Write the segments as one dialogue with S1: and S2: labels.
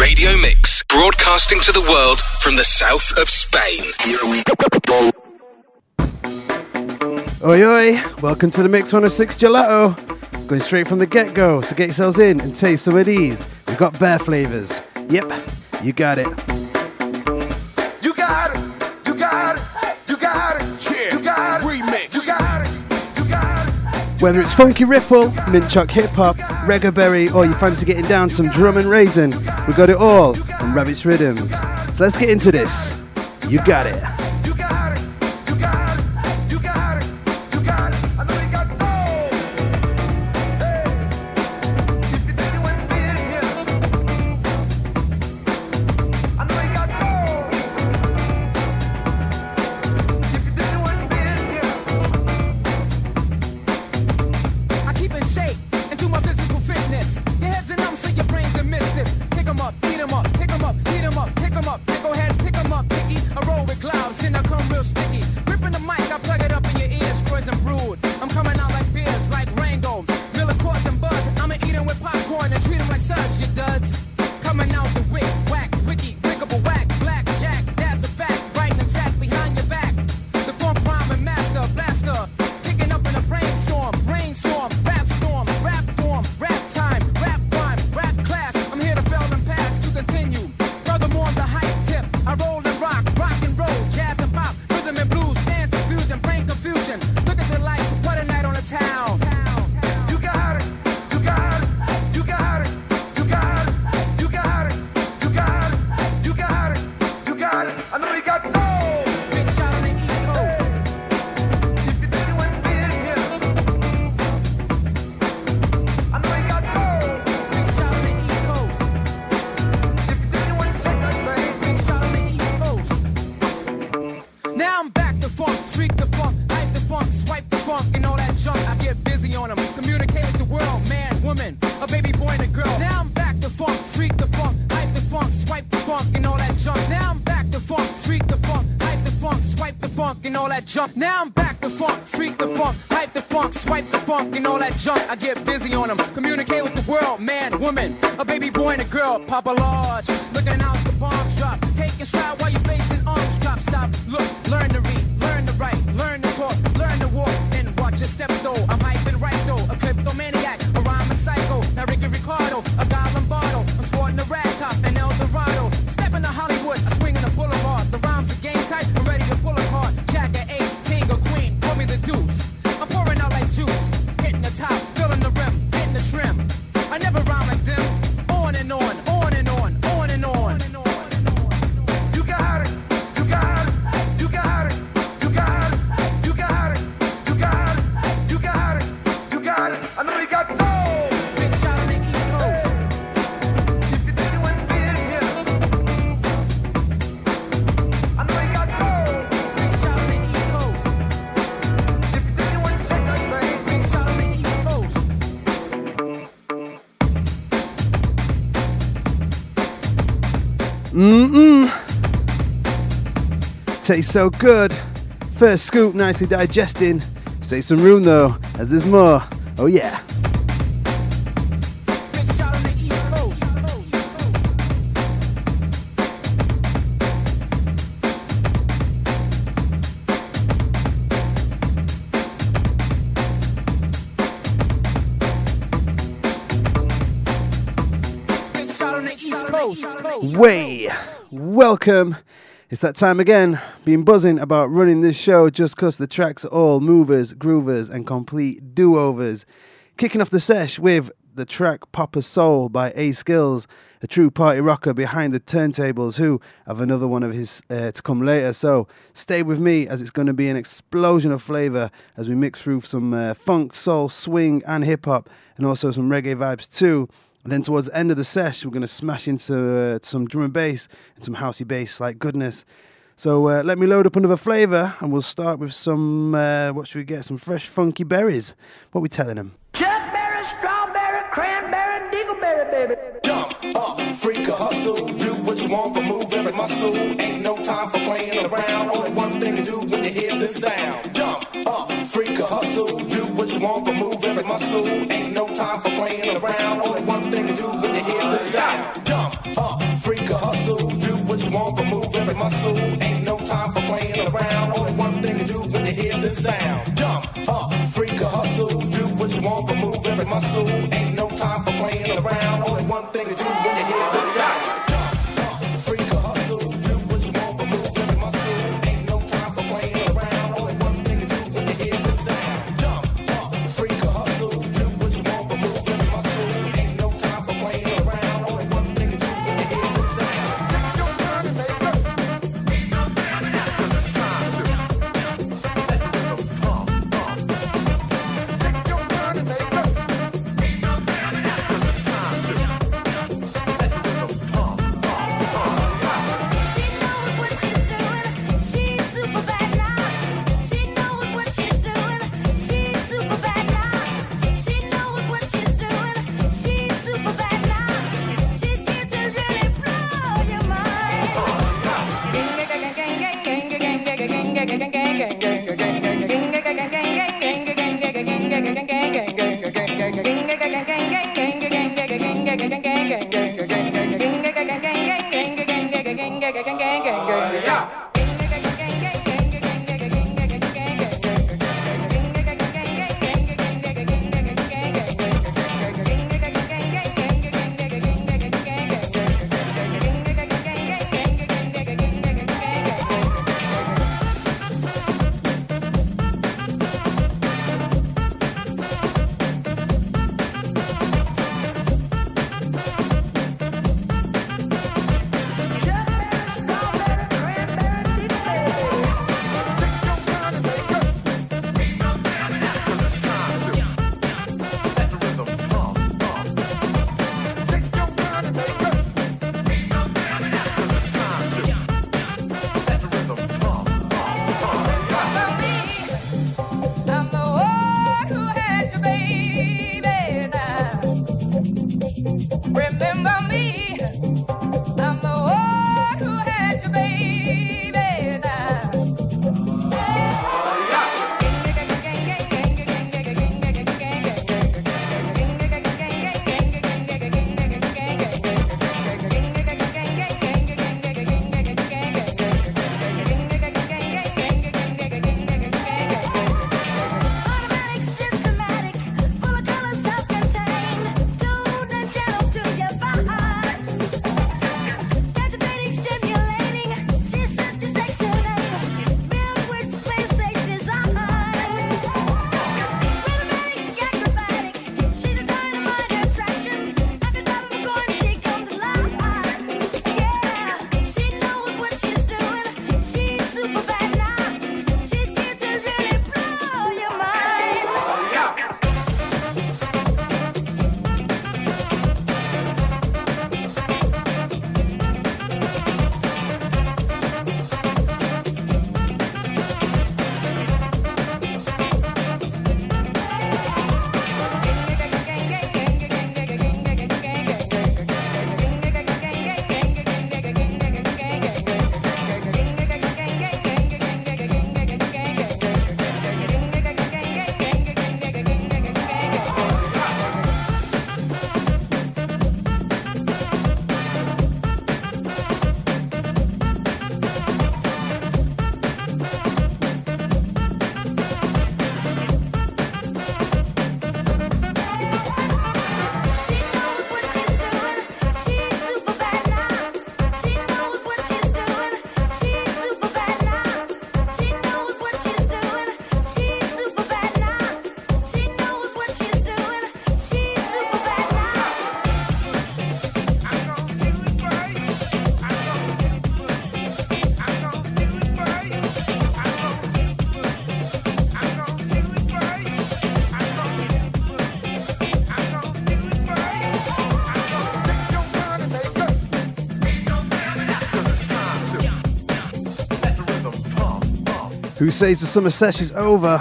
S1: Radio Mix, broadcasting to the world from the south of Spain. Here we go.
S2: Oi, oi, welcome to the Mix 106 Gelato. Going straight from the get go, so get yourselves in and taste some of these. We've got bare flavors. Yep, you got it. Whether it's funky ripple, minchuck hip hop, reggae berry, or you fancy getting down some drum and raisin, we got it all on Rabbit's Riddims. So let's get into this. You got it. tastes so good. First scoop, nicely digesting. Save some room though, as there's more. Oh yeah. Way. Welcome it's that time again, been buzzing about running this show just because the tracks are all movers, groovers, and complete do overs. Kicking off the sesh with the track Poppa Soul by A.Skillz, a true party rocker behind the turntables who have another one of his uh, to come later. So stay with me as it's going to be an explosion of flavour as we mix through some uh, funk, soul, swing, and hip hop, and also some reggae vibes too. And then towards the end of the sesh, we're going to smash into uh, some drum and bass and some housey bass like goodness. So uh, let me load up another flavour and we'll start with some, uh, what should we get? Some fresh funky berries. What are we telling them?
S3: Chuckberry, strawberry, cranberry, dingleberry, baby.
S4: Jump up, freak a hustle. Do what you want, but move every muscle. Ain't no time for playing around. Only one thing to do when you hear this sound. Jump up, freak a hustle. Do what you want, but move with my soul. Ain't no time for playing around. Only one thing to do when you hear
S5: the sound. Jump up, freak a hustle. Do what you want, but move every muscle. Ain't no time for playing around. Only one thing to do when you hear the sound. Jump up, freak a hustle. Do what you want, but move every muscle.
S6: who
S7: says the summer sesh is over.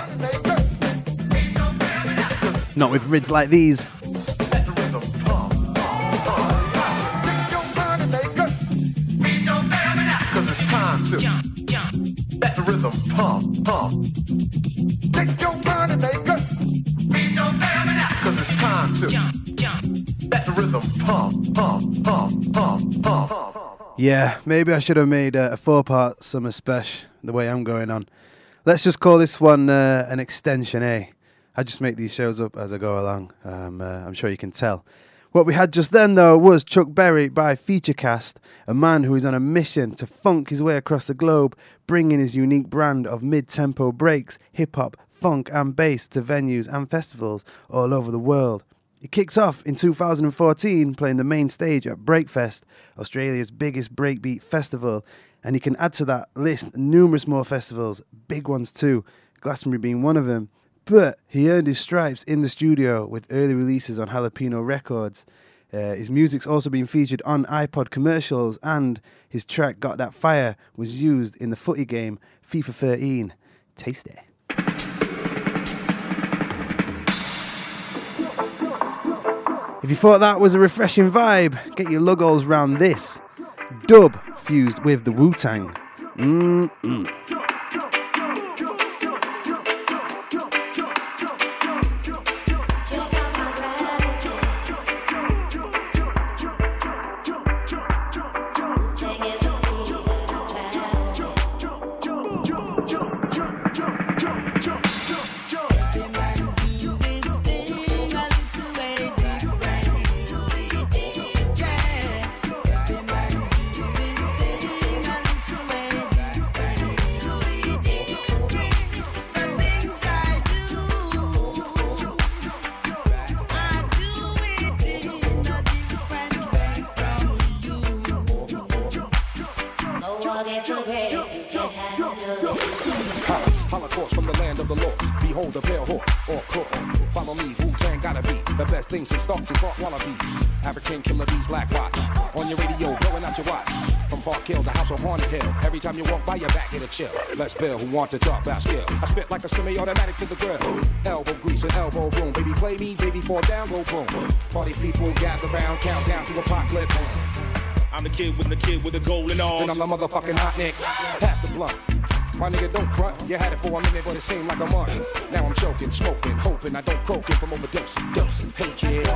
S7: Not with rids like these. Yeah, maybe I should have made uh, a four part summer special the way I'm going on. Let's just call this one uh, an extension, eh? I just make these shows up as I go along. Um, uh, I'm sure you can tell. What we had just then, though, was Chuck Berry by Featurecast, a man who is on a mission to funk his way across the globe, bringing his unique brand of mid tempo breaks, hip hop, funk, and bass to venues and festivals all over the world. It kicks off in 2014 playing the main stage at Breakfest, Australia's biggest breakbeat festival, and you can add to that list numerous more festivals, big ones too, Glastonbury being one of them. But he earned his stripes in the studio with early releases on Jalapeno Records. Uh, his music's also been featured on iPod commercials, and his track Got That Fire was used in the footy game FIFA 13. Taste If you thought that was a refreshing vibe, get your logos round this. Dub fused with the Wu Tang. Mm-mm.
S8: Of Haunted Hill. Every time you walk by, your back hit a chill. Let's bill who want to talk about skill. I spit like a semi-automatic to the grill. Elbow grease and elbow room. Baby, play me, baby, fall down, go boom. Party people gather round, countdown to apocalypse.
S9: I'm the kid with the kid with the golden arms.
S8: I'm the motherfucking hot nicks. Pass the blunt. My nigga don't front. You had it for a minute, but it seemed like a month. Now I'm choking, smoking, hoping I don't croaking from overdosing. Dosing. Hey kid,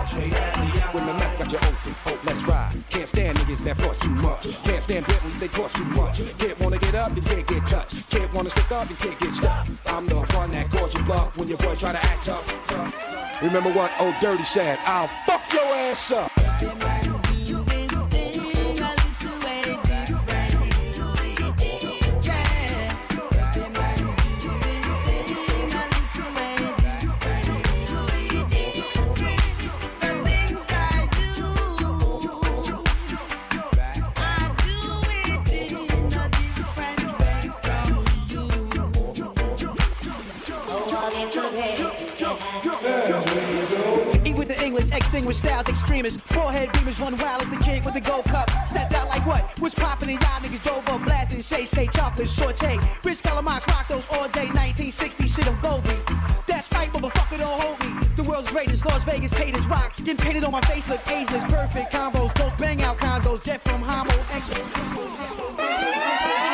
S8: when the mouth got you open, hope let's ride. Can't stand niggas that force too much. Can't stand Bentleys, they cost too much. Can't wanna get up, then can't get touched. Can't wanna stick up, then can't get stuck. I'm the one that calls you bluff when your boy try to act tough. Remember what old Dirty said? I'll fuck your ass up.
S10: Styles. Forehead beamers run wild as the kid with the gold cup. Stepped out like what? What's poppin' and y'all niggas drove up blasting. Shay, say chocolate, saute. Rich Calamas rock those all day. 1960 shit, I'm Goldie. That's right, motherfucker, don't hold me. The world's greatest, Las Vegas paid as rock. Skin painted on my face, look ageless. Perfect combos, those bang out condos. Jet from Homo,
S9: Step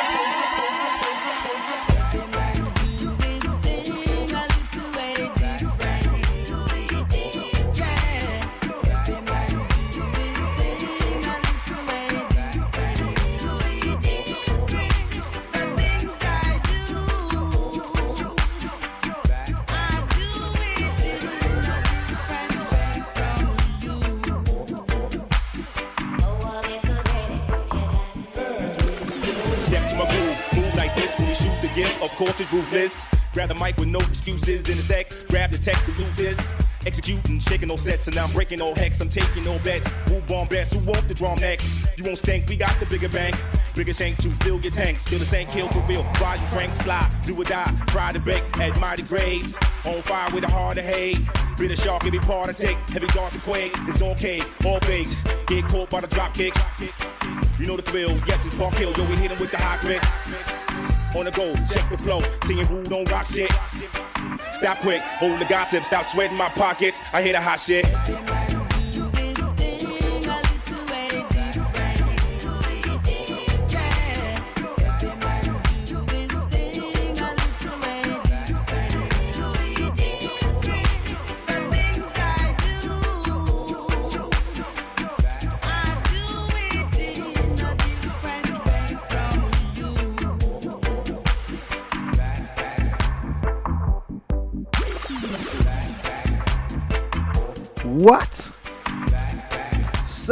S9: it's ruthless. Grab the mic with no excuses in a sec. Grab the text, salute this. Executing, shaking all sets, and I'm breaking all hex. I'm taking all bets. Who bomb best? Who want the drum next? You won't stink, we got the bigger bank. Bigger shank to fill your tanks. Still the same kill for real. Ride and crank, slide, do or die. Fry the bake at mighty grades. On fire with a heart of hate. Be the shark, every part I take. Heavy darts and quake. It's okay, all fakes. Get caught by the drop kicks. You know the thrill, yes, it's Park Hill, yo, we hit him with the hot grits. On the go, check the flow, singing who don't rock shit. Stop quick, hold the gossip, stop sweating my pockets. I hear the hot shit.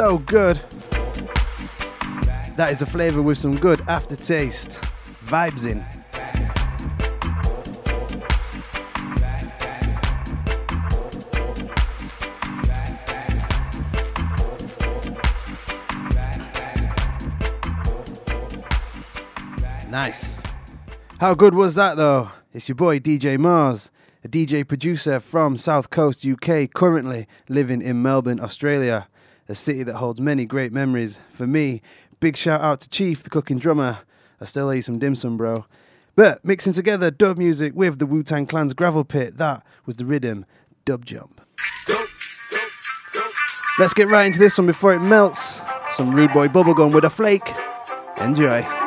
S7: So good. That is a flavor with some good aftertaste. Vibes in. Nice. How good was that though? It's your boy DJ Maars, a DJ producer from South Coast, UK, currently living in Melbourne, Australia, a city that holds many great memories for me. Big shout out to Chief, the cooking drummer. I still owe you some dim sum, bro. But mixing together dub music with the Wu Tang Clan's gravel pit, that was the rhythm Dub Jump. Let's get right into this one before it melts. Some rude boy bubblegum with a flake. Enjoy.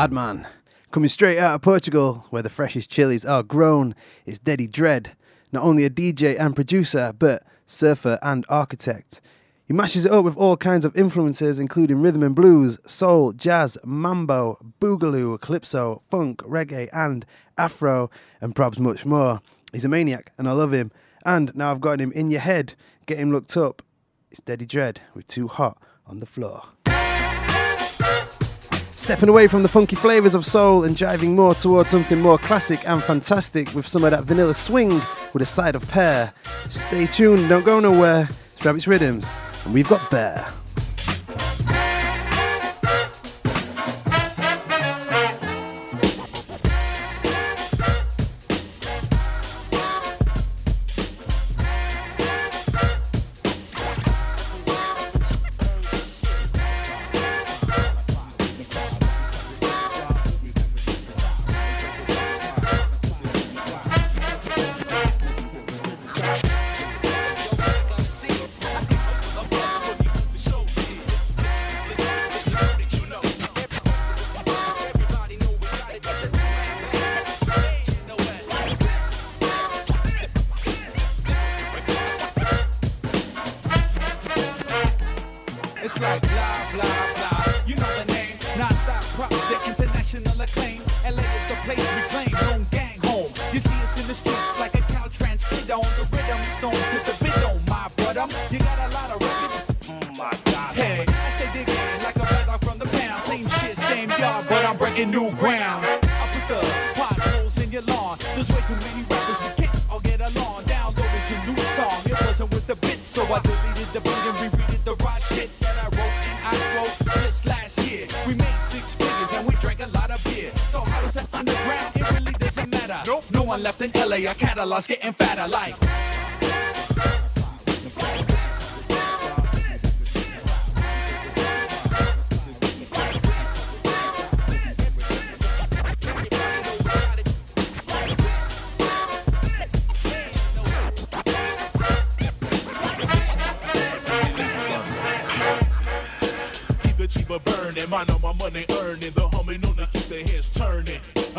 S7: Badman. Coming straight out of Portugal, where the freshest chilies are grown, is Dedy Dread. Not only a DJ and producer, but surfer and architect. He mashes it up with all kinds of influences, including rhythm and blues, soul, jazz, mambo, boogaloo, calypso, funk, reggae, and afro, and probs much more. He's a maniac, and I love him. And now I've got him in your head. Get him looked up. It's Dedy Dread with Too Hot on the floor. Stepping away from the funky flavours of soul and jiving more towards something more classic and fantastic with some of that vanilla swing with a side of pear. Stay tuned, don't go nowhere. It's Rabbit's Riddims, and we've got
S11: Bare. One left in LA. Our catalog's getting fatter. Like.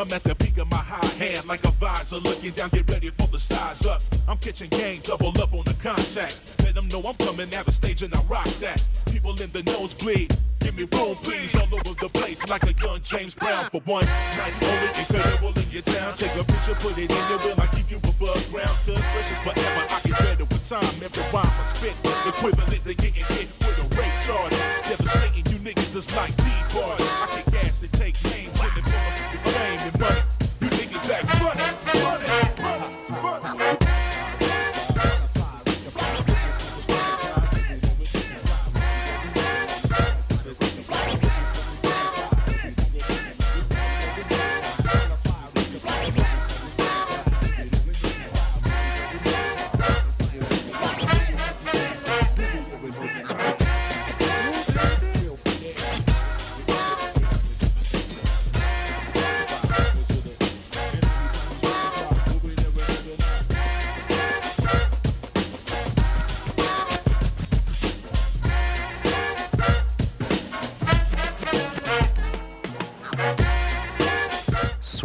S12: I'm at the Looking down, get ready for the size up. I'm catching game, double up on the contact. Let them know I'm coming out the stage and I rock that. People in the nosebleed. Give me room, please, all over the place like a young James Brown for one night only. Incredible in your town. Take a picture, put it in your will. I keep you above ground. Cause precious forever. I get better with time. Every rhyme I spit, equivalent to getting hit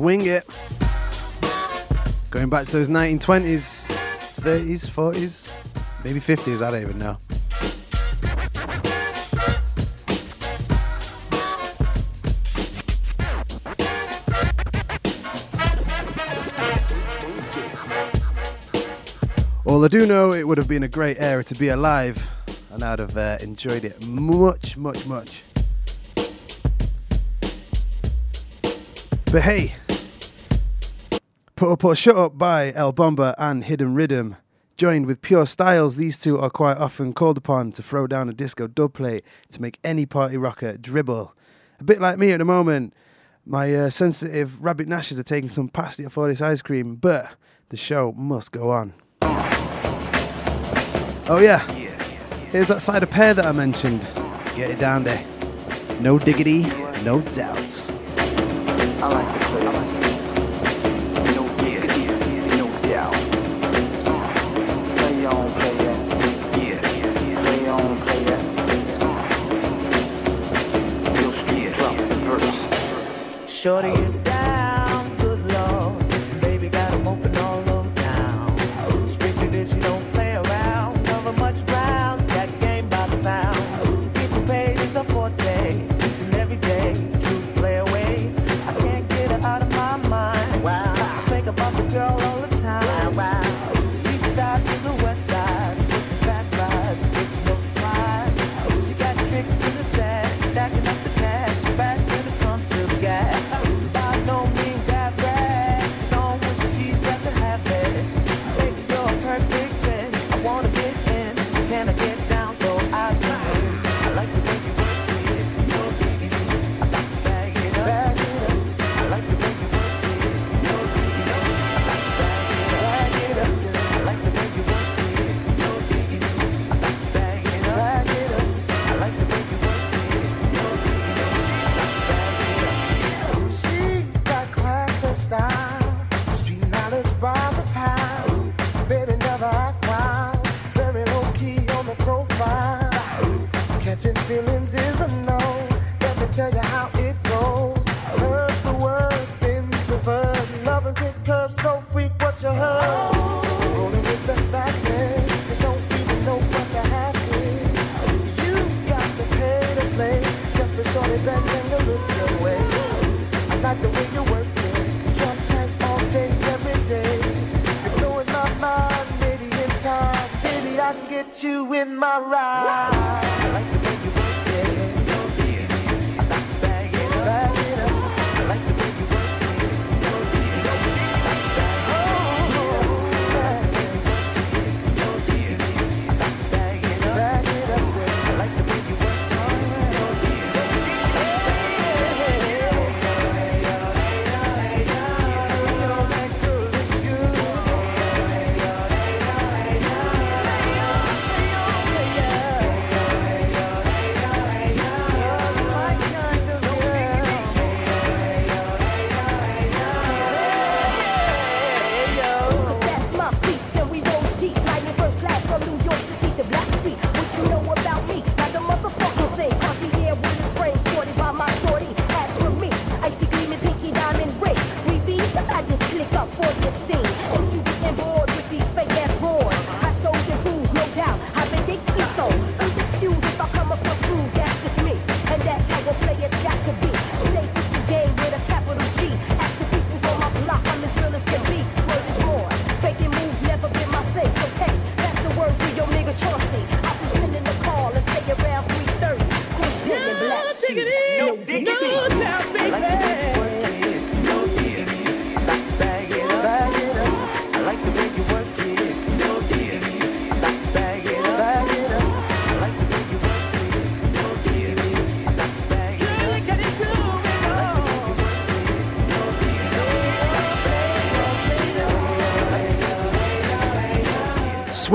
S7: Swing it. Going back to those 1920s, 30s, 40s, maybe 50s, I don't even know. All I do know, it would have been a great era to be alive, and I'd have uh, enjoyed it much, much, much. But hey, Put Up or Shut Up by El Bomba and Hidden Rhythm. Joined with Pure Styles, these two are quite often called upon to throw down a disco dub plate to make any party rocker dribble. A bit like me at the moment, my uh, sensitive rabbit nashes are taking some pasty for this ice cream, but the show must go on. Oh yeah, here's that side of pear that I mentioned. Get it down there. No diggity, no doubt.
S13: Shorty,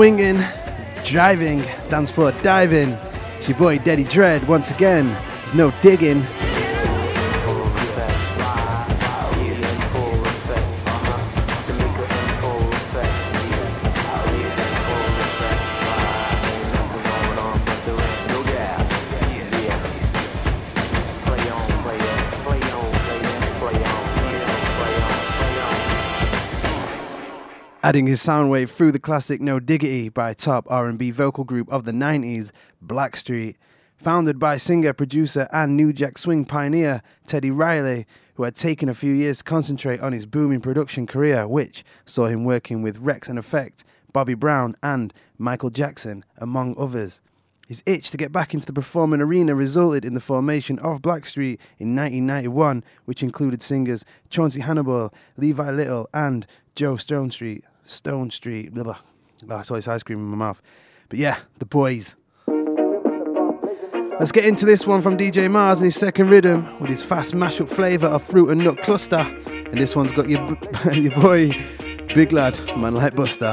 S14: swinging, jiving, dance floor diving. It's your boy Daddy Dread once again. No digging. adding his sound wave through the classic No Diggity by top R&B vocal group of the 90s, Blackstreet. Founded by singer, producer, and New Jack Swing pioneer Teddy Riley, who had taken a few years to concentrate on his booming production career, which saw him working with Wreckx-n-Effect, Bobby Brown, and Michael Jackson, among others. His itch to get back into the performing arena resulted in the formation of Blackstreet in 1991, which included singers Chauncey Hannibal, Levi Little, and Joe Stonestreet. Stone Street, blah, blah. Oh, saw this ice cream in my mouth. But yeah, the boys. Let's get into this one from DJ Maars and his second rhythm with his fast mashup flavour of fruit and nut cluster. And this one's got your, b- your boy, Big Lad, Man Light Buster.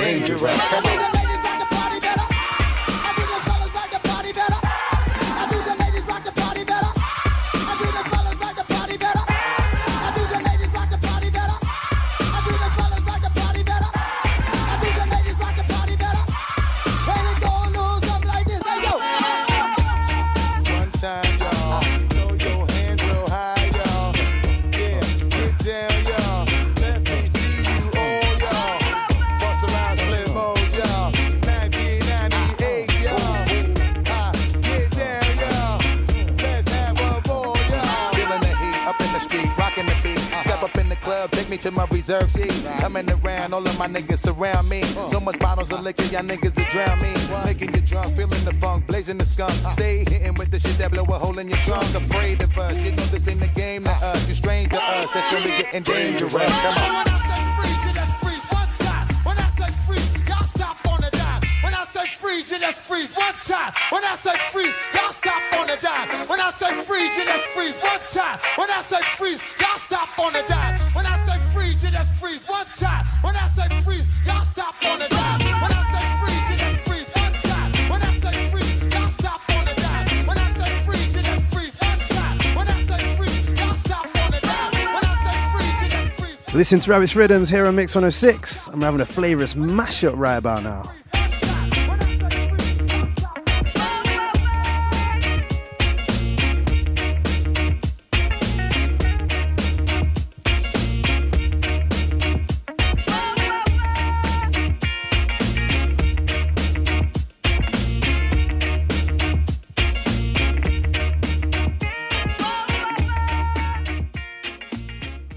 S15: dangerous. Come on. Seat. Coming around, all of my niggas surround me. So much bottles of liquor, y'all niggas will drown me. Making you drunk, feeling the funk, blazing the skunk. Stay hitting with the shit that blow a hole in your trunk. Afraid of us, you know this ain't the game to us. You strange to us, that's when we getting dangerous. Come on.
S14: When I say freeze, you just freeze one time. When I say freeze, y'all stop on the dime. When I say freeze, you just freeze one time. When I say freeze, y'all stop on the dime. When I
S7: Listen to Rabbit's Riddims here on Mix 106. I'm having a flavorous mashup right about now.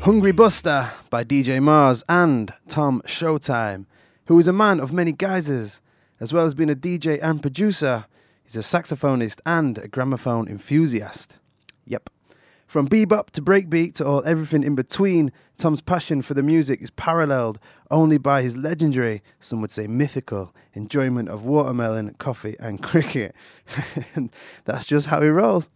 S7: Hungry Busta by DJ Maars and Tom Showtime, who is a man of many guises, as well as being a DJ and producer. He's a saxophonist and a gramophone enthusiast. Yep. From bebop to breakbeat to all everything in between, Tom's passion for the music is paralleled only by his legendary, some would say mythical, enjoyment of watermelon, coffee, and cricket. and that's just how he rolls.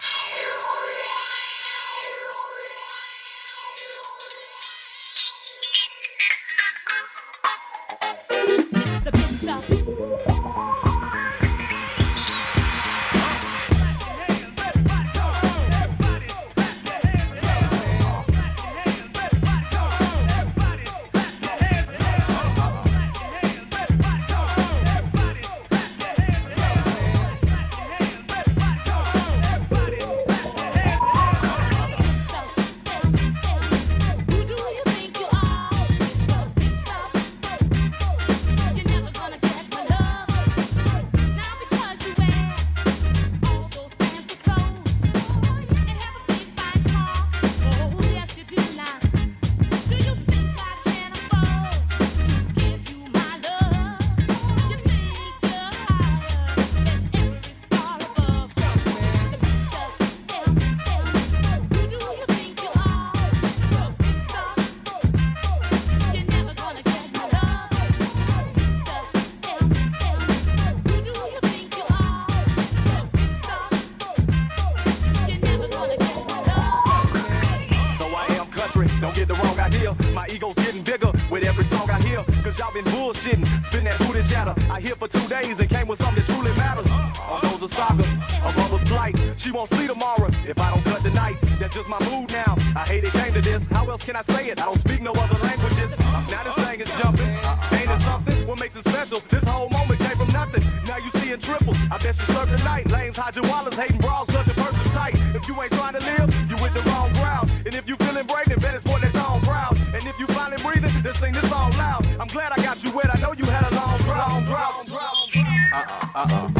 S16: She won't see tomorrow if I don't cut tonight. That's just my mood now. I hate it came to this. How else can I say it? I don't speak no other languages. Now this thing is jumping. Ain't it something? What makes it special? This whole moment came from nothing. Now you see in triples. I bet you serve tonight. Lanes, your wallets, hating bras, clutching purses tight. If you ain't trying to live, you with the wrong crowd. And if you feeling brave, then bet it's that thong proud. And if you finally breathing, then sing this song loud. I'm glad I got you wet. I know you had a long drought. Long drought. Uh-uh, uh-uh.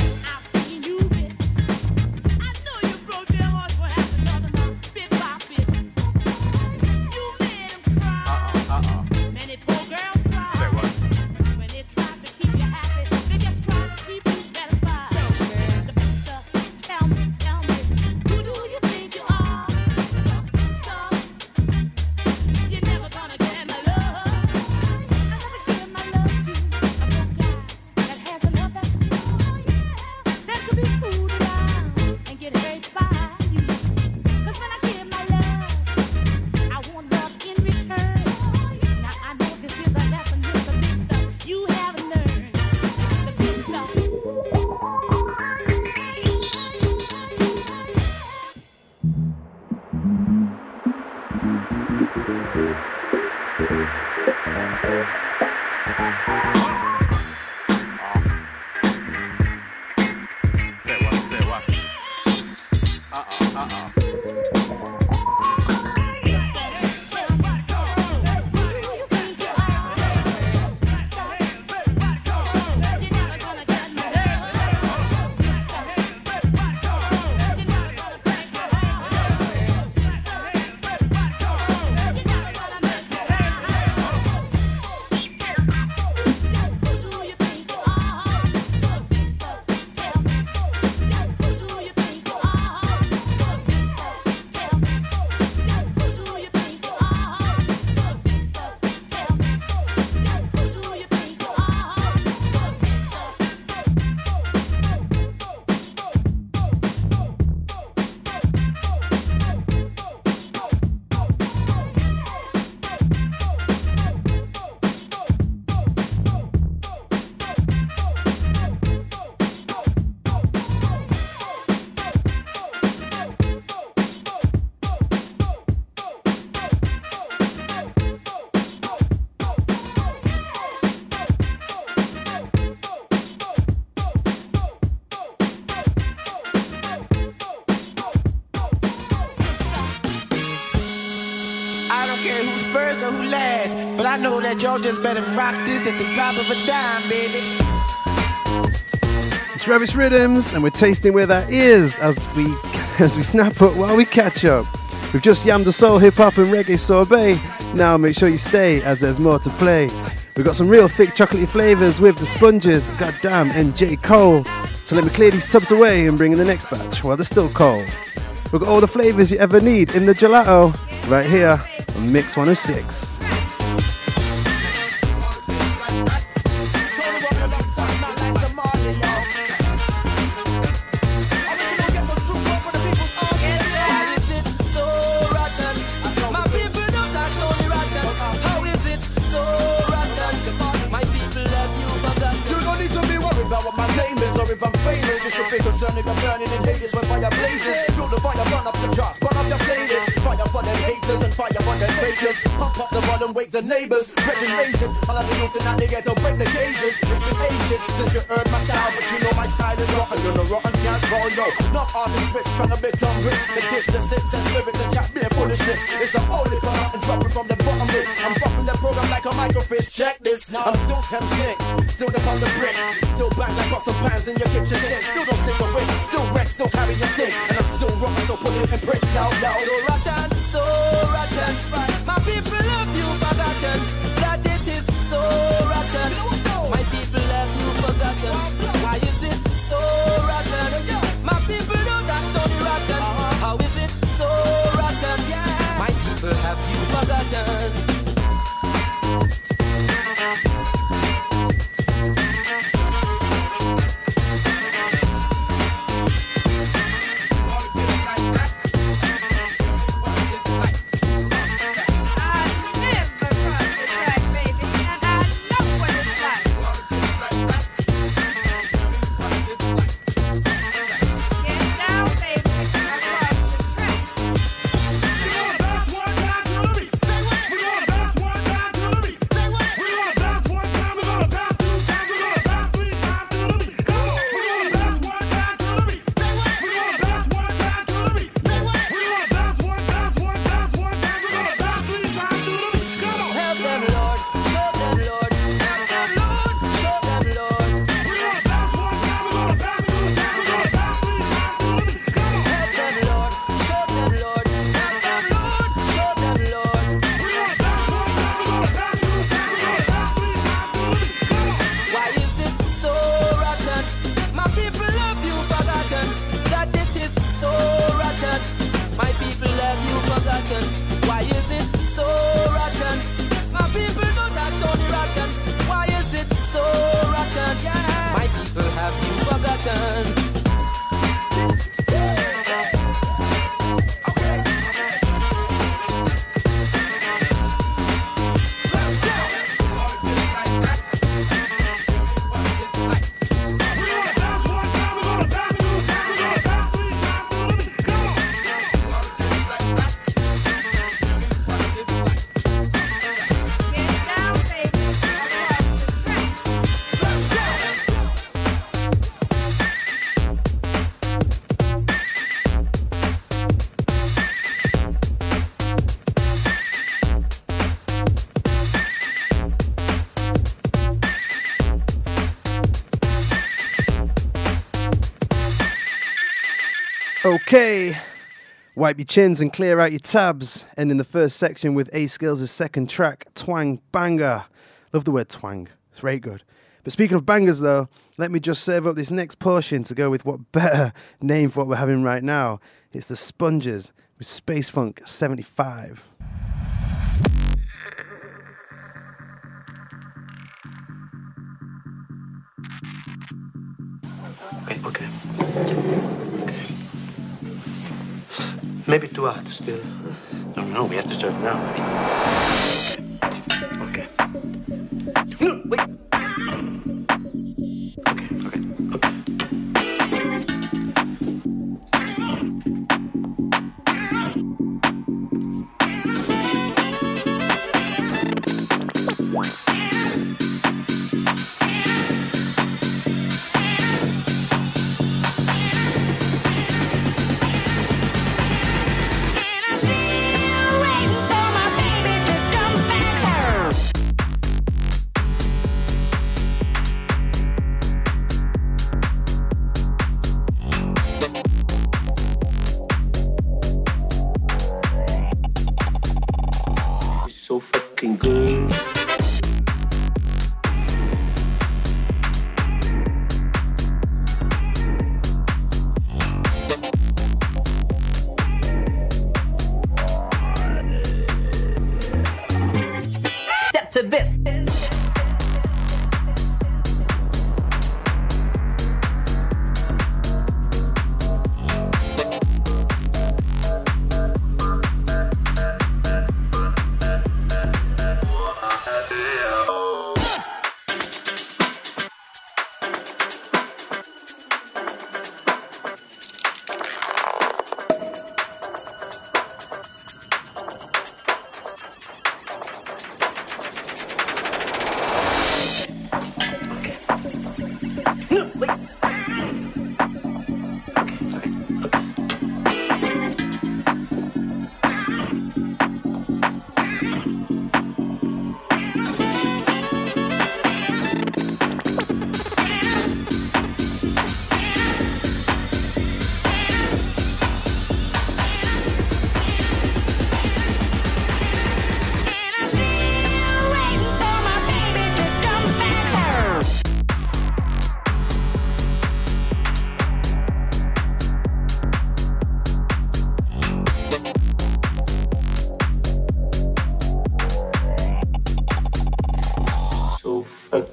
S17: That y'all just better rock this at the drop of a dime, baby.
S7: It's Rabbit's Riddims, and we're tasting where that is as we as we snap up while we catch up. We've just yammed the soul, hip hop, and reggae sorbet. Now make sure you stay as there's more to play. We've got some real thick chocolatey flavours with the sponges, goddamn, and J. Cole. So let me clear these tubs away and bring in the next batch while they're still cold. We've got all the flavours you ever need in the gelato right here on Mix 106.
S4: Fakers. Pump up the bottom, wake the neighbors. Racing, all of the youth tonight they get to break the cages. It's been ages since you heard my style, but you know my style is rotten. You know rotten can't roll, yo. Not artist rich, trying to become rich. The dish, the six and spirits and chat beer foolishness. It's a holy color and dropping from the bottom lip. I'm bumping the program like a microfish. Check this. now I'm still Thames Nick, still the on the brick. Still bang like pots and pans in your kitchen sink. Still don't stick away, still wreck, still carry your stick. And I'm still rocking, so put it in brick. Yo, yo.
S17: So rotten, rotten. My people love
S7: Okay. Wipe your chins and clear out your tabs. And in the first section with A.Skillz' second track, Twang Banga. Love the word twang. It's very good. But speaking of bangers, though, let me just serve up this next portion to go with what better name for what we're having right now. It's the Sponges with Space Funk 75.
S18: Okay, okay. Maybe two hours still. No, no, we have to serve now. Okay.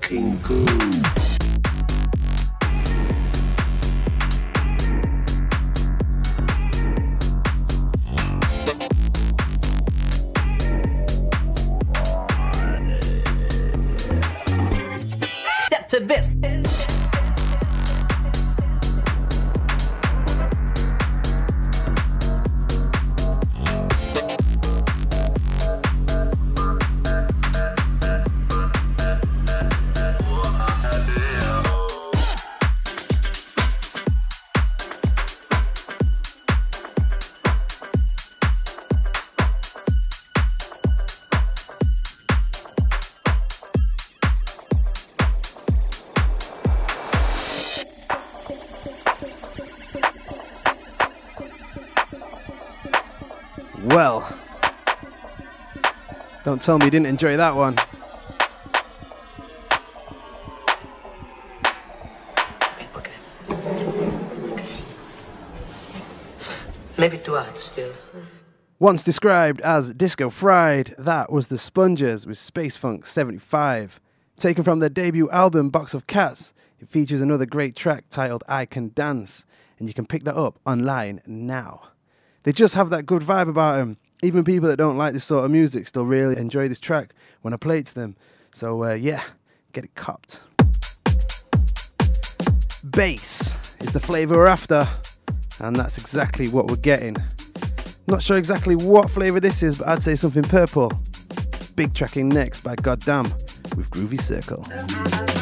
S7: fucking cool. Tell me you didn't enjoy that one.
S19: Maybe too hard still.
S7: Once described as disco fried, that was the Sponges with Space Funk 75. Taken from their debut album Box of Cats, it features another great track titled I Can Dance, and you can pick that up online now. They just have that good vibe about them. Even people that don't like this sort of music still really enjoy this track when I play it to them. So, uh, yeah, get it copped. Bass is the flavour we're after, and that's exactly what we're getting. Not sure exactly what flavour this is, but I'd say something purple. Big tracking next by God Damn with Groovy Circle.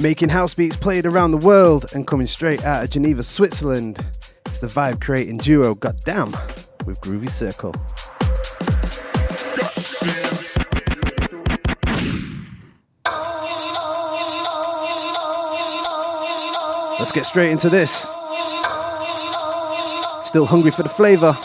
S7: Making house beats played around the world and coming straight out of Geneva, Switzerland. It's the vibe creating duo God Damn with Groovy Circle. Let's get straight into this. Still hungry for the flavor.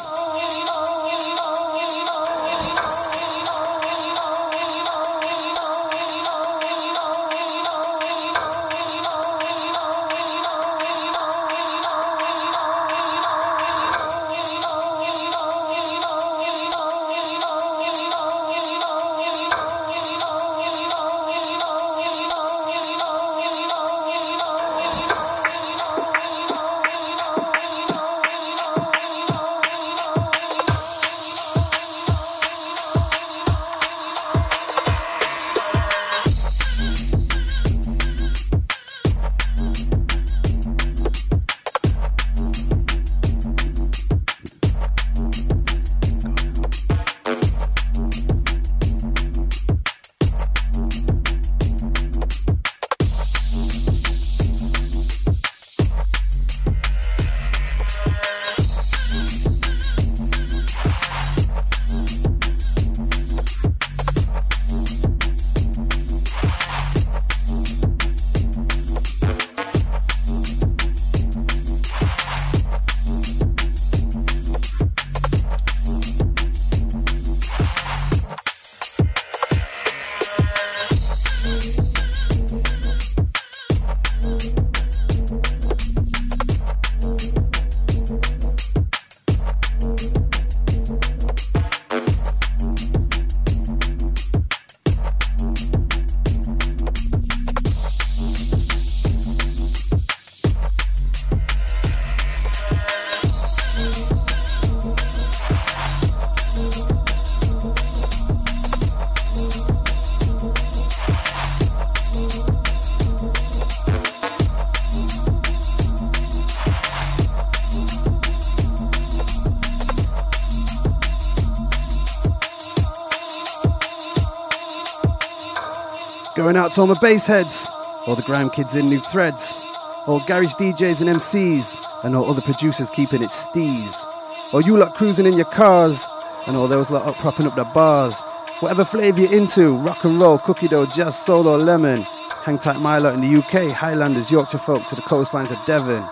S7: Going out to all my bass heads, all the grime kids in new threads, all garage DJs and MCs, and all other producers keeping it steez. All you lot cruising in your cars, and all those lot up propping up the bars. Whatever flavour you're into, rock and roll, cookie dough, jazz, soul or lemon. Hang tight my lot in the UK, Highlanders, Yorkshire folk to the coastlines of Devon.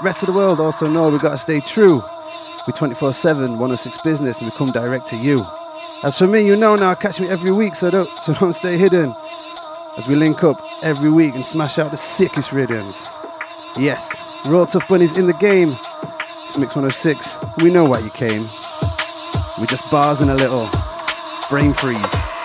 S7: Rest of the world also know we gotta stay true. We 24 7, 106 business, and we come direct to you. As for me, you know now, catch me every week, so don't, so don't stay hidden. As we link up every week and smash out the sickest rhythms. Yes, we're tough bunnies in the game. It's Mix 106. We know why you came. We're just bars and a little brain freeze.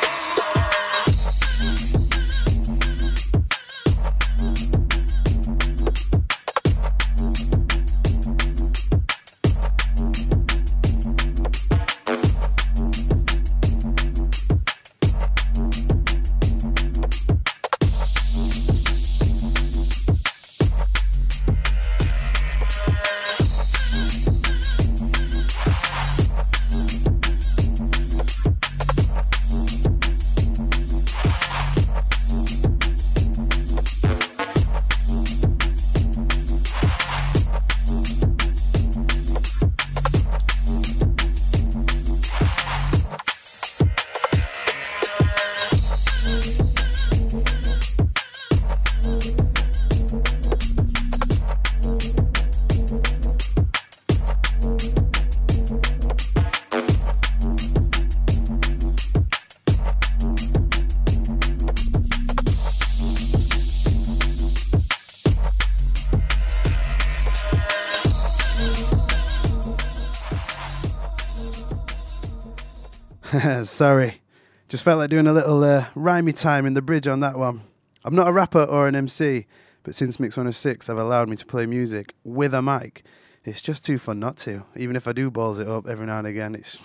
S7: Sorry. Just felt like doing a little uh, rhymey time in the bridge on that one. I'm not a rapper or an MC, but since Mix 106 have allowed me to play music with a mic, it's just too fun not to. Even if I do balls it up every now and again, it's,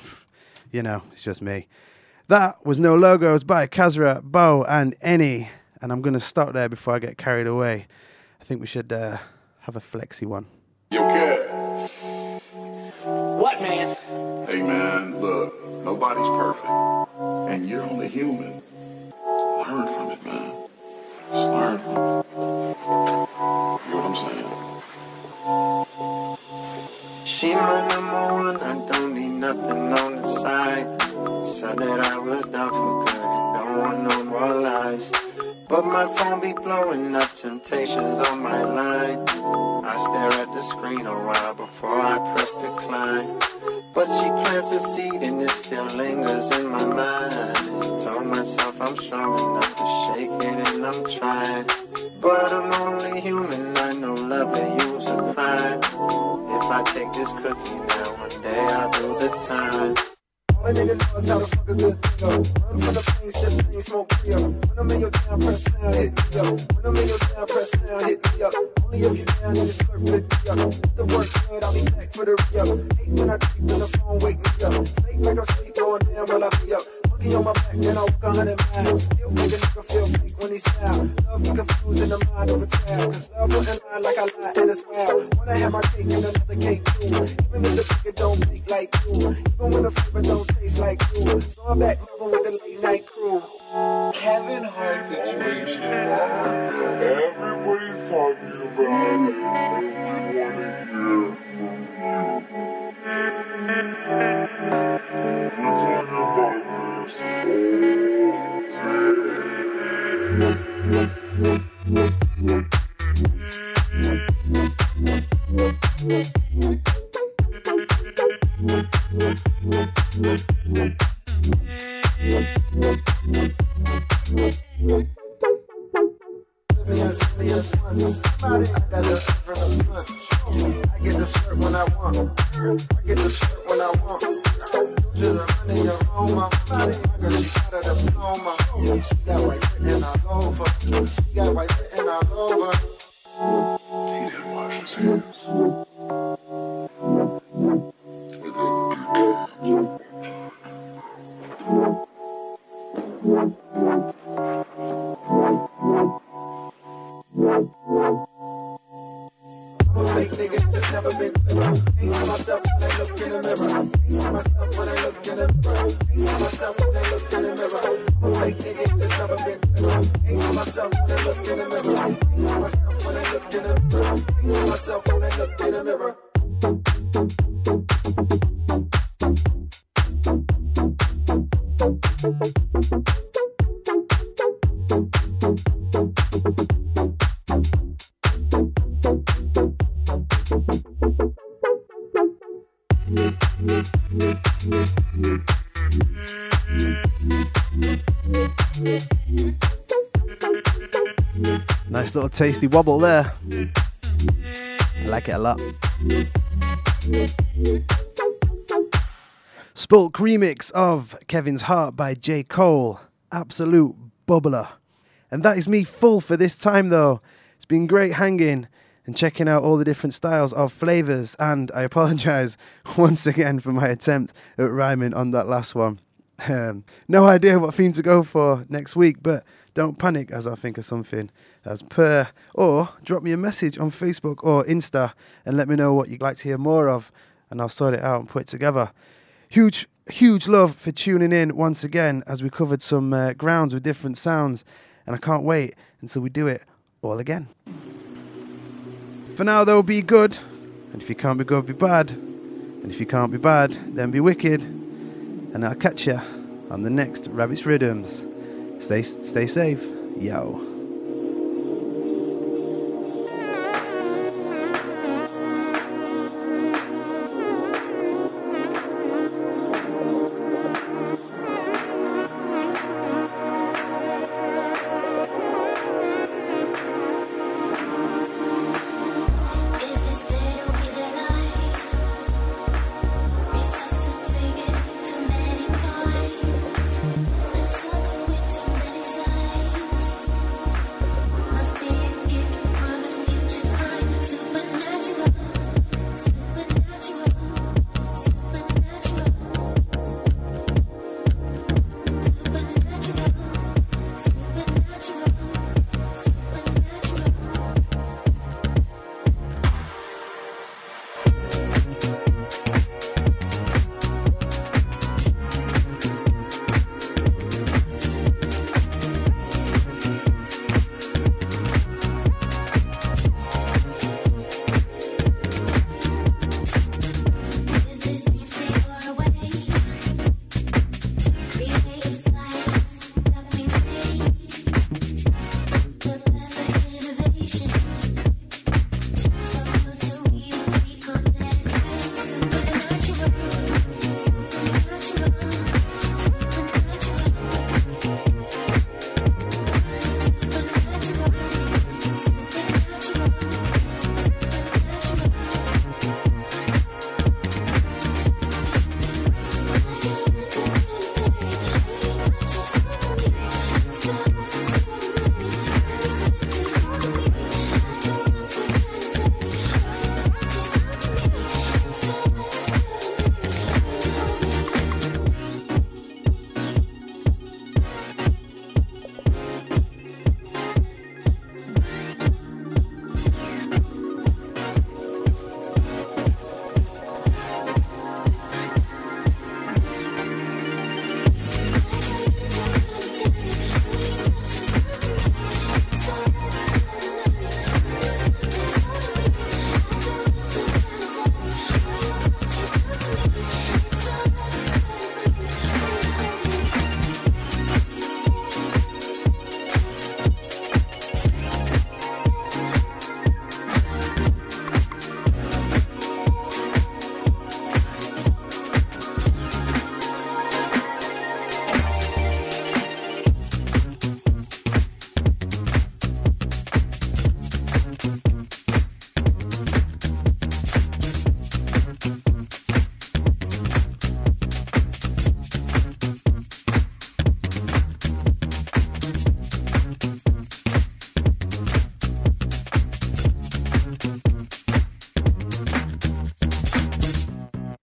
S7: you know, it's just me. That was No Logos by Kasra, Bou, and Enei. And I'm going to stop there before I get carried away. I think we should uh, have a flexy one.
S20: Nobody's perfect. And you're only human. Learn from it, man. Just learn from it. You know what I'm saying?
S21: She my number one, I don't need nothing on the side. Said that I was down for good don't want no more lies. But my phone be blowing up temptations on my line. I stare at the screen a while before I press decline. But she plants a seed and it still lingers in my mind. Told myself I'm strong enough to shake it and I'm trying. But I'm only human, I know love and use a crime. If I take this cookie now, one day I'll do the time.
S22: All a nigga knows how to fuck a good nigga. Run from the pain, sip pain, smoke real. When I'm in your down, press pound, hit me up. When I'm in your down, press pound, hit me up. Only if you down you slurp with me up. Get the work good, I'll be back for the re-up. Hate when I creep in the phone, wake me up. Fake like I'm sleep, going down while I be up. Monkey on my back, and I walk a hundred miles. Still make a nigga feel fake when he smile. Love be confused in the mind of a child. Cause love wouldn't lie like I lie, and it's wild. Wanna have my cake and another cake too. Even if the nigga don't make like you. Even when the flavor don't taste like you. So I'm back moving with the late night crew.
S23: Kevin Hart situation. Everybody's talking about it. We want to hear from you.
S7: Little tasty wobble there. I like it a lot. Spulke remix of Kevin's Heart by J. Cole. Absolute bubbler. And that is me full for this time though. It's been great hanging and checking out all the different styles of flavours. And I apologise once again for my attempt at rhyming on that last one. Um, no idea what theme to go for next week, but don't panic as I think of something as per. Or drop me a message on Facebook or Insta and let me know what you'd like to hear more of, and I'll sort it out and put it together. Huge, huge love for tuning in once again as we covered some uh, grounds with different sounds, and I can't wait until we do it all again. For now, though, be good, and if you can't be good, be bad, and if you can't be bad, then be wicked, and I'll catch ya on the next Rabbit's Riddims. Stay, stay safe, yo.